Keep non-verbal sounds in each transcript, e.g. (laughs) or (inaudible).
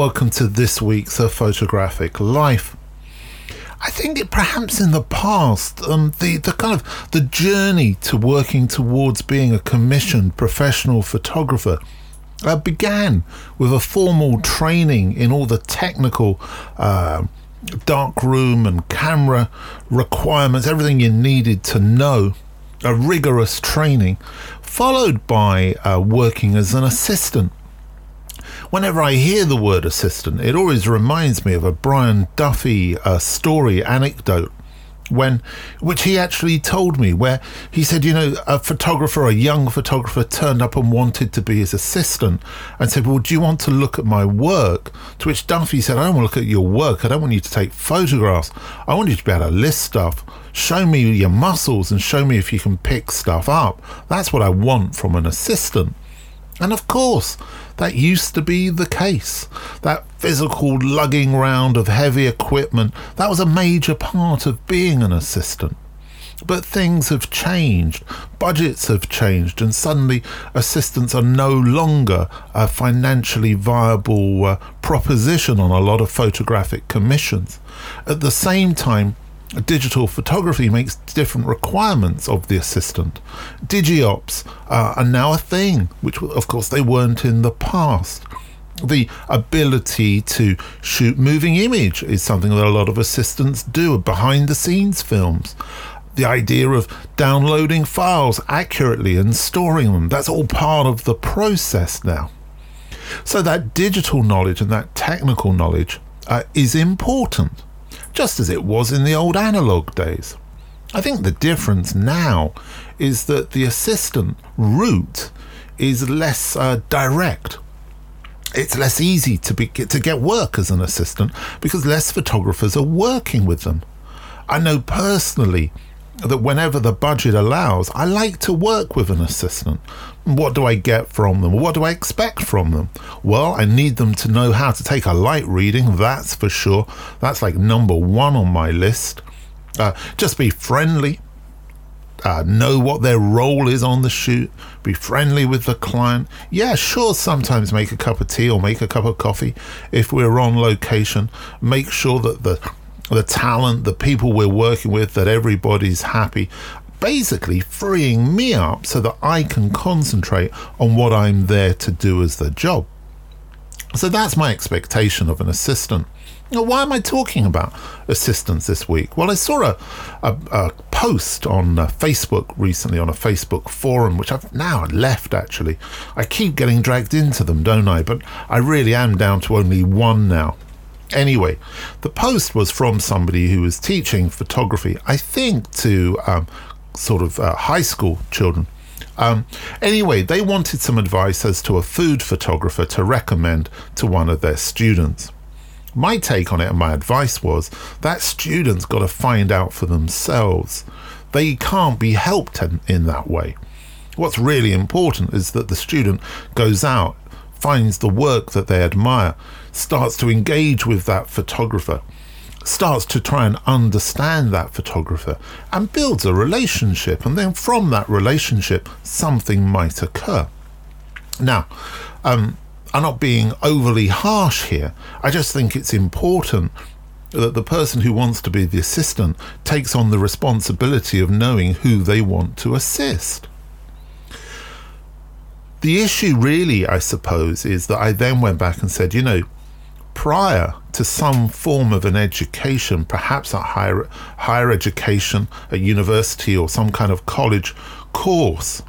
Welcome to this week's A Photographic Life. I think it perhaps in the past, um, the, the kind of the journey to working towards being a commissioned professional photographer uh, began with a formal training in all the technical uh, dark room and camera requirements, everything you needed to know, a rigorous training, followed by uh, working as an assistant whenever I hear the word assistant, it always reminds me of a Brian Duffy uh, story anecdote when which he actually told me where he said you know a photographer a young photographer turned up and wanted to be his assistant and said well do you want to look at my work? To which duffy said i don't want to look at your work. I don't want you to take photographs. I want you to be able to list stuff. Show me your muscles and show me if you can pick stuff up. That's what i want from an assistant. And of course, that used to be the case. That physical lugging round of heavy equipment, that was a major part of being an assistant. But things have changed, budgets have changed, and suddenly assistants are no longer a financially viable uh, proposition on a lot of photographic commissions. At the same time, digital photography makes different requirements of the assistant. Digiops uh, are now a thing, which of course they weren't in the past. The ability to shoot moving image is something that a lot of assistants do, behind the scenes films. The idea of downloading files accurately and storing them, that's all part of the process now. So, that digital knowledge and that technical knowledge uh, is important just as it was in the old analog days. I think the difference now is that the assistant route is less uh, direct. It's less easy to be to get work as an assistant because less photographers are working with them. I know personally that whenever the budget allows, I like to work with an assistant. What do I get from them? What do I expect from them? Well, I need them to know how to take a light reading, that's for sure. That's like number one on my list. Uh, just be friendly. Uh, know what their role is on the shoot, be friendly with the client. Yeah, sure, sometimes make a cup of tea or make a cup of coffee if we're on location. Make sure that the the talent, the people we're working with, that everybody's happy. Basically, freeing me up so that I can concentrate on what I'm there to do as the job. So that's my expectation of an assistant. Now, why am I talking about assistants this week? Well, I saw a, a, a post on uh, Facebook recently on a Facebook forum, which I've now left actually. I keep getting dragged into them, don't I? But I really am down to only one now. Anyway, the post was from somebody who was teaching photography, I think, to um, sort of uh, high school children. Um, anyway, they wanted some advice as to a food photographer to recommend to one of their students. My take on it and my advice was that students got to find out for themselves. They can't be helped in, in that way. What's really important is that the student goes out finds the work that they admire, starts to engage with that photographer, starts to try and understand that photographer, and builds a relationship. And then from that relationship, something might occur. Now, um, I'm not being overly harsh here. I just think it's important that the person who wants to be the assistant takes on the responsibility of knowing who they want to assist. The issue, really, I suppose, is that I then went back and said, you know, prior to some form of an education, perhaps a higher, higher education, a university, or some kind of college course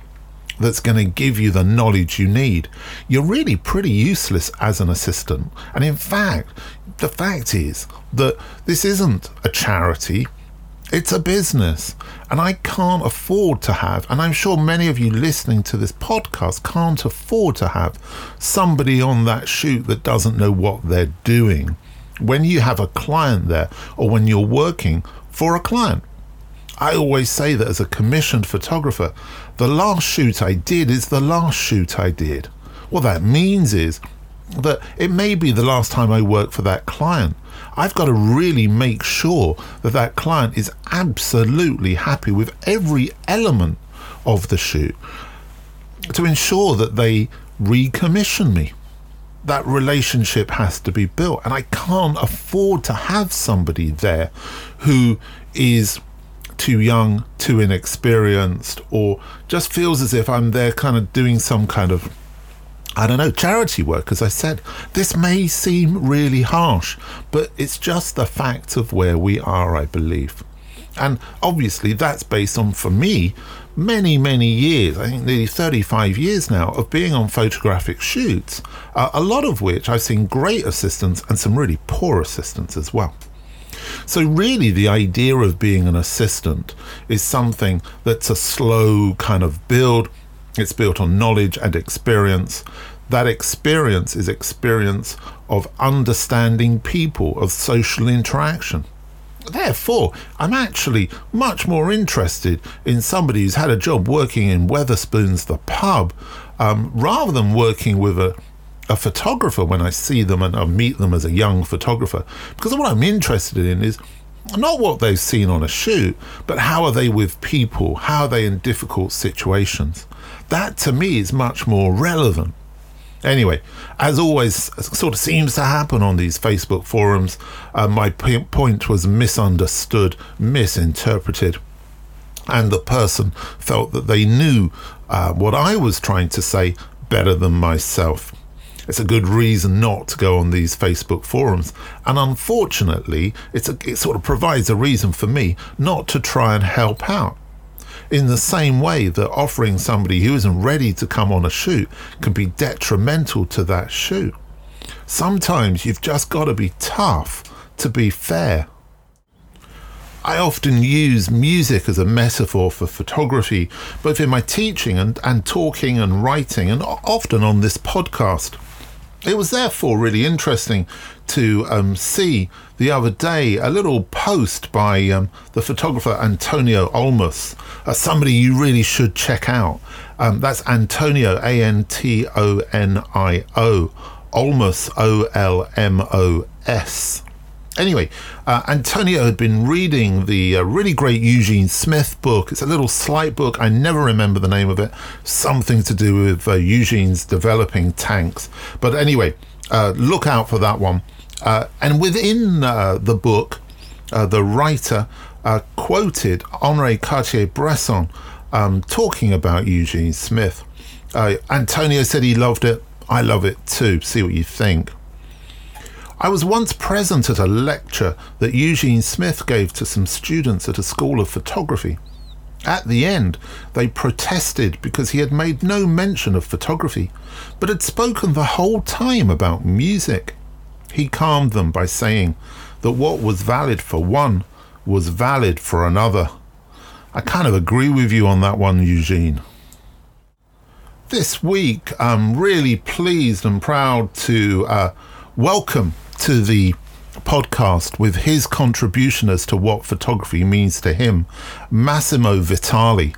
that's going to give you the knowledge you need, you're really pretty useless as an assistant. And in fact, the fact is that this isn't a charity. It's a business, and I can't afford to have, and I'm sure many of you listening to this podcast can't afford to have somebody on that shoot that doesn't know what they're doing. When you have a client there, or when you're working for a client, I always say that as a commissioned photographer, the last shoot I did is the last shoot I did. What that means is that it may be the last time I work for that client. I've got to really make sure that that client is absolutely happy with every element of the shoot to ensure that they recommission me. that relationship has to be built. And I can't afford to have somebody there who is too young, too inexperienced, or just feels as if I'm there kind of doing some kind of I don't know, charity work, as I said. This may seem really harsh, but it's just the fact of where we are, I believe. And obviously, that's based on, for me, many, many years, I think nearly 35 years now, of being on photographic shoots, uh, a lot of which I've seen great assistants and some really poor assistants as well. So, really, the idea of being an assistant is something that's a slow kind of build it's built on knowledge and experience. That experience is experience of understanding people, of social interaction. Therefore, I'm actually much more interested in somebody who's had a job working in Wetherspoons, the pub, um, rather than working with a, a photographer when I see them and I meet them as a young photographer. Because what I'm interested in is not what they've seen on a shoot, but how are they with people? How are they in difficult situations? That to me is much more relevant. Anyway, as always, sort of seems to happen on these Facebook forums, uh, my p- point was misunderstood, misinterpreted, and the person felt that they knew uh, what I was trying to say better than myself. It's a good reason not to go on these Facebook forums, and unfortunately, a, it sort of provides a reason for me not to try and help out in the same way that offering somebody who isn't ready to come on a shoot can be detrimental to that shoot. Sometimes you've just got to be tough to be fair. I often use music as a metaphor for photography, both in my teaching and, and talking and writing, and often on this podcast. It was therefore really interesting to um, see the other day a little post by um, the photographer Antonio Olmos, uh, somebody you really should check out. Um, that's Antonio, A N T O N I O, Olmos, O L M O S. Anyway, uh, Antonio had been reading the uh, really great Eugene Smith book. It's a little slight book. I never remember the name of it. Something to do with uh, Eugene's developing tanks. But anyway, uh, look out for that one. Uh, and within uh, the book, the writer quoted Henri Cartier Bresson um, talking about Eugene Smith. Antonio said he loved it. I love it too. See what you think. I was once present at a lecture that Eugene Smith gave to some students at a school of photography. At the end, they protested because he had made no mention of photography, but had spoken the whole time about music. He calmed them by saying that what was valid for one was valid for another. I kind of agree with you on that one, Eugene. This week, I'm really pleased and proud to uh, welcome to the podcast with his contribution as to what photography means to him, Massimo Vitali.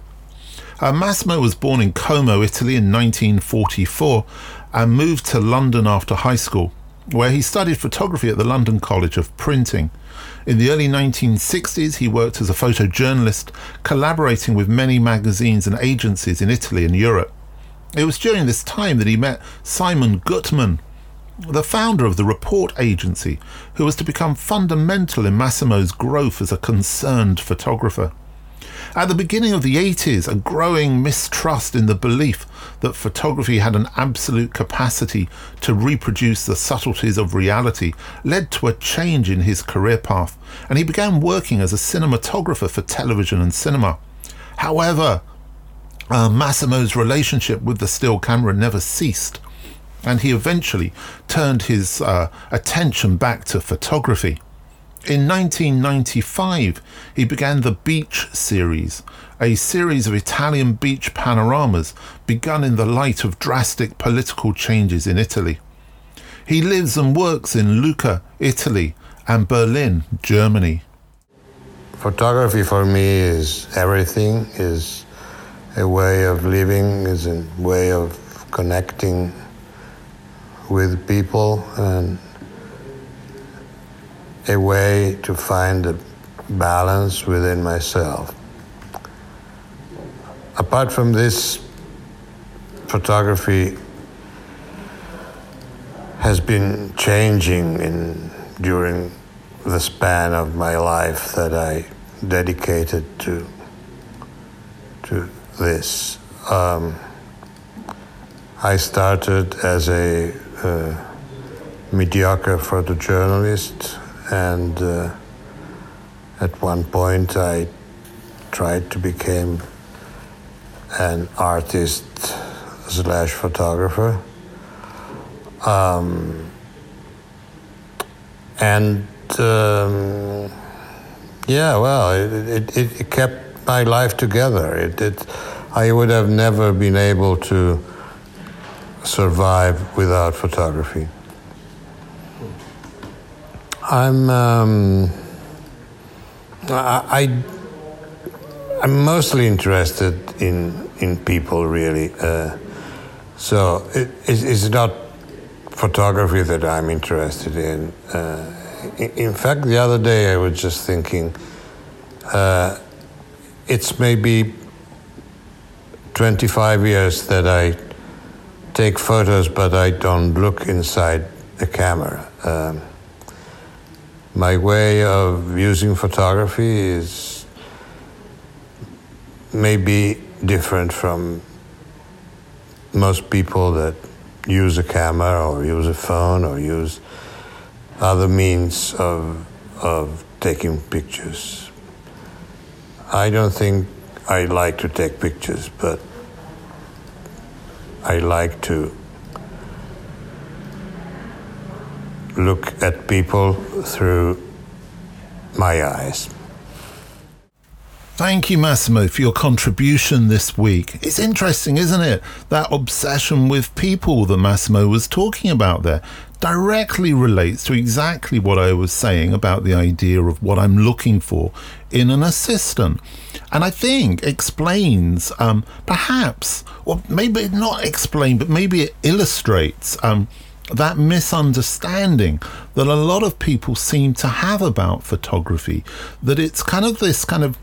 Uh, Massimo was born in Como, Italy in 1944 and moved to London after high school, where he studied photography at the London College of Printing. In the early 1960s, he worked as a photojournalist, collaborating with many magazines and agencies in Italy and Europe. It was during this time that he met Simon Guttmann, the founder of the report agency, who was to become fundamental in Massimo's growth as a concerned photographer. At the beginning of the 80s, a growing mistrust in the belief that photography had an absolute capacity to reproduce the subtleties of reality led to a change in his career path, and he began working as a cinematographer for television and cinema. However, uh, Massimo's relationship with the still camera never ceased and he eventually turned his uh, attention back to photography. In 1995, he began the Beach series, a series of Italian beach panoramas begun in the light of drastic political changes in Italy. He lives and works in Lucca, Italy, and Berlin, Germany. Photography for me is everything, is a way of living, is a way of connecting with people and a way to find a balance within myself. Apart from this, photography has been changing in during the span of my life that I dedicated to to this. Um, I started as a mediocre photojournalist, and uh, at one point I tried to become an artist slash photographer. Um, and um, yeah, well, it, it, it, kept my life together. It, it, I would have never been able to survive without photography. I'm um, I, I am mostly interested in in people really. Uh, so it, it's not photography that I'm interested in. Uh, in fact, the other day I was just thinking, uh, it's maybe 25 years that I take photos, but I don't look inside the camera. Um, my way of using photography is maybe different from most people that use a camera or use a phone or use other means of, of taking pictures. I don't think I like to take pictures, but I like to look at people through my eyes. Thank you, Massimo, for your contribution this week. It's interesting, isn't it? That obsession with people that Massimo was talking about there directly relates to exactly what I was saying about the idea of what I'm looking for in an assistant. And I think explains, um, perhaps, or maybe not explain, but maybe it illustrates um, that misunderstanding that a lot of people seem to have about photography that it's kind of this kind of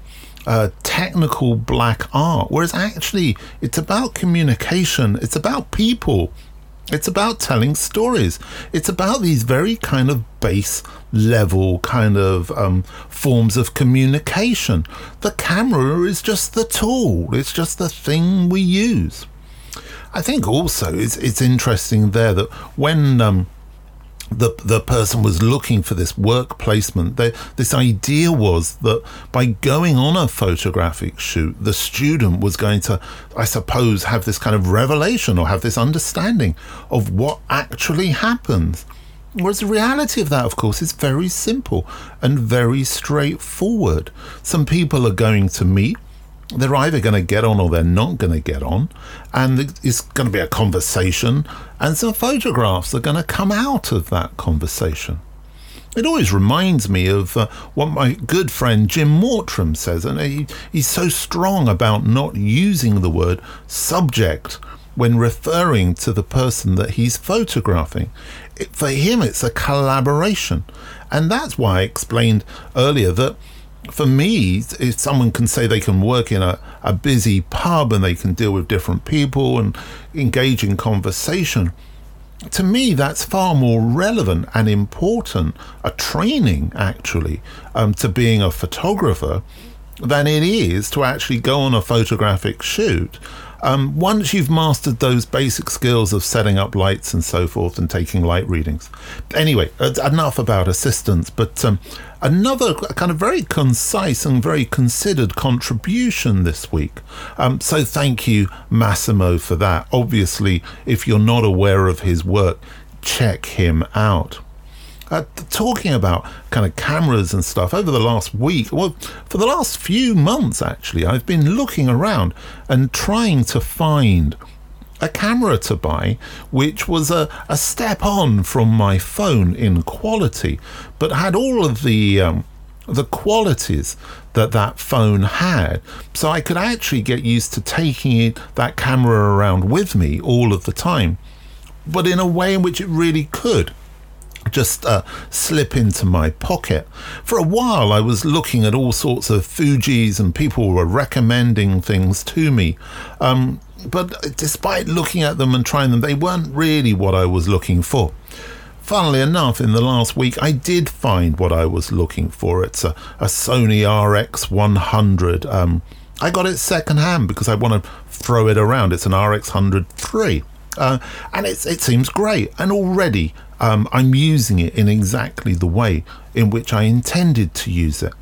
uh, technical black art, whereas actually it's about communication, it's about people, it's about telling stories, it's about these very kind of base level kind of um, forms of communication. The camera is just the tool, it's just the thing we use. I think also it's, it's interesting there that when um, the the person was looking for this work placement. They, this idea was that by going on a photographic shoot, the student was going to, I suppose, have this kind of revelation or have this understanding of what actually happens. Whereas the reality of that, of course, is very simple and very straightforward. Some people are going to meet they're either going to get on or they're not going to get on. And it's going to be a conversation, and some photographs are going to come out of that conversation. It always reminds me of uh, what my good friend Jim Mortram says, and he, he's so strong about not using the word subject when referring to the person that he's photographing. It, for him, it's a collaboration. And that's why I explained earlier that for me, if someone can say they can work in a, a busy pub and they can deal with different people and engage in conversation, to me, that's far more relevant and important, a training actually, um, to being a photographer than it is to actually go on a photographic shoot. Um, once you've mastered those basic skills of setting up lights and so forth and taking light readings. Anyway, enough about assistants, but um, another kind of very concise and very considered contribution this week. Um, so thank you, Massimo, for that. Obviously, if you're not aware of his work, check him out. Uh, talking about kind of cameras and stuff over the last week, well, for the last few months actually, I've been looking around and trying to find a camera to buy, which was a, a step on from my phone in quality, but had all of the um, the qualities that that phone had. So I could actually get used to taking it, that camera around with me all of the time, but in a way in which it really could just uh, slip into my pocket. For a while, I was looking at all sorts of Fuji's and people were recommending things to me. Um, but despite looking at them and trying them, they weren't really what I was looking for. funnily enough, in the last week, I did find what I was looking for. It's a, a Sony RX 100. Um, I got it secondhand because I want to throw it around. It's an RX 103. Uh, and it seems great. And already um, I'm using it in exactly the way in which I intended to use it.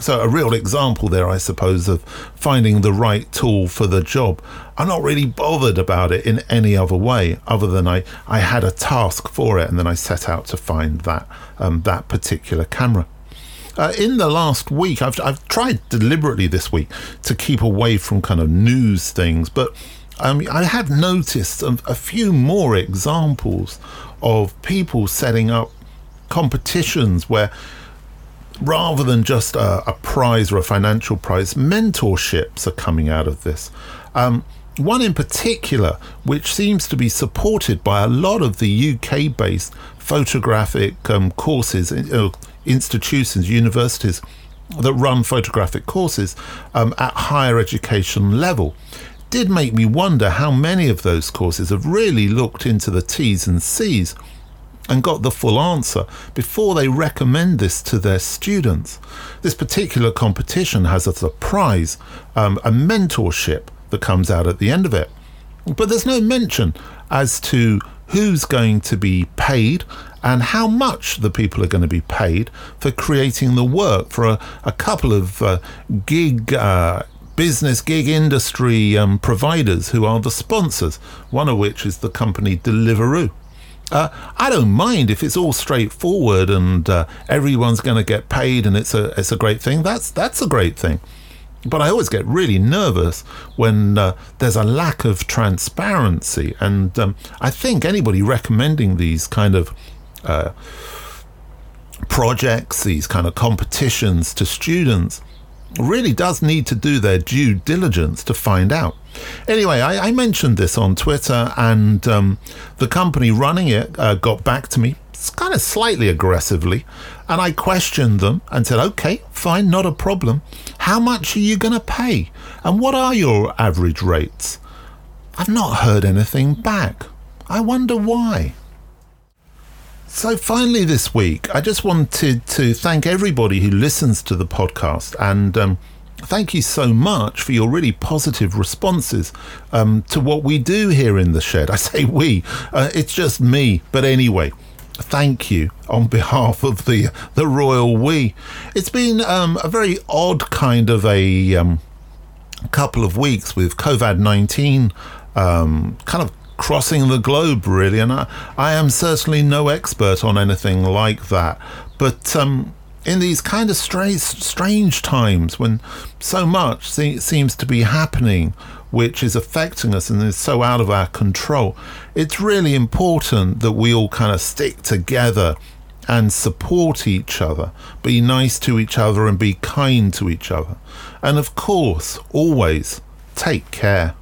So, a real example there, I suppose, of finding the right tool for the job. I'm not really bothered about it in any other way, other than I, I had a task for it and then I set out to find that, um, that particular camera. Uh, in the last week, I've, I've tried deliberately this week to keep away from kind of news things, but um, I have noticed a, a few more examples of people setting up competitions where rather than just a, a, prize or a financial prize, mentorships are coming out of this. Um, one in particular, which seems to be supported by a lot of the UK based photographic um, courses, uh, institutions, universities that run photographic courses um, at higher education level. Did make me wonder how many of those courses have really looked into the T's and C's and got the full answer before they recommend this to their students. This particular competition has as a prize um, a mentorship that comes out at the end of it. But there's no mention as to who's going to be paid and how much the people are going to be paid for creating the work for a, a couple of uh, gig. Uh, business gig industry um, providers who are the sponsors, one of which is the company Deliveroo. Uh, I don't mind if it's all straightforward and uh, everyone's going to get paid and it's a it's a great thing. That's that's a great thing. But I always get really nervous when uh, there's a lack of transparency, and um, I think anybody recommending these kind of uh, projects, these kind of competitions to students, really does need to do their due diligence to find out. Anyway, I, I mentioned this on Twitter, and um, the company running it uh, got back to me kind of slightly aggressively. And I questioned them and said, okay, fine, not a problem. How much are you going to pay? And what are your average rates? I've not heard anything back. I wonder why. So, finally, this week, I just wanted to thank everybody who listens to the podcast and um, thank you so much for your really positive responses um, to what we do here in the shed. (laughs) I say we, uh, it's just me. But anyway, thank you on behalf of the the royal we. It's been um, a very odd kind of a um, couple of weeks with COVID nineteen um, kind of crossing the globe, really. And I, I am certainly no expert on anything like that, but um, in these kind of strange, strange times when so much se- seems to be happening which is affecting us and is so out of our control, it's really important that we all kind of stick together and support each other, be nice to each other and be kind to each other. And of course, always take care.